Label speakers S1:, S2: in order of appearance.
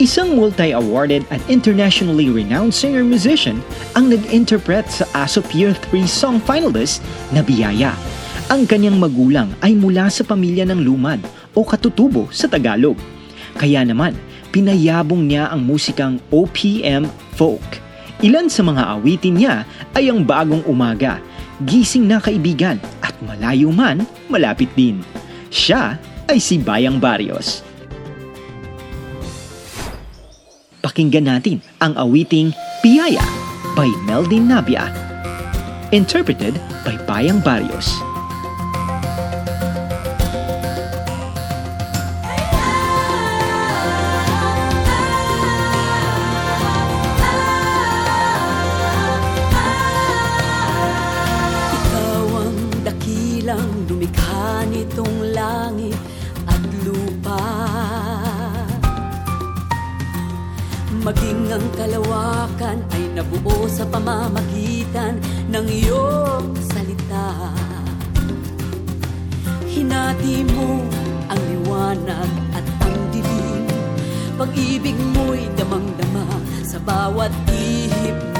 S1: Isang multi-awarded at internationally renowned singer-musician ang nag-interpret sa ASOP Year 3 song finalist na Biyaya. Ang kanyang magulang ay mula sa pamilya ng lumad o katutubo sa Tagalog. Kaya naman, pinayabong niya ang musikang OPM folk. Ilan sa mga awitin niya ay ang Bagong Umaga, Gising na Kaibigan at Malayo Man, Malapit Din. Siya ay si Bayang Barrios. Pakinggan natin ang awiting Piyaya by Meldin Navia. Interpreted by Bayang Barrios.
S2: Dakilang lumikha nitong langit at lupa Maging ang kalawakan ay nabuo sa pamamagitan ng iyong salita. Hinati mo ang liwanag at ang dilim. Pag-ibig mo'y damang-dama sa bawat ihip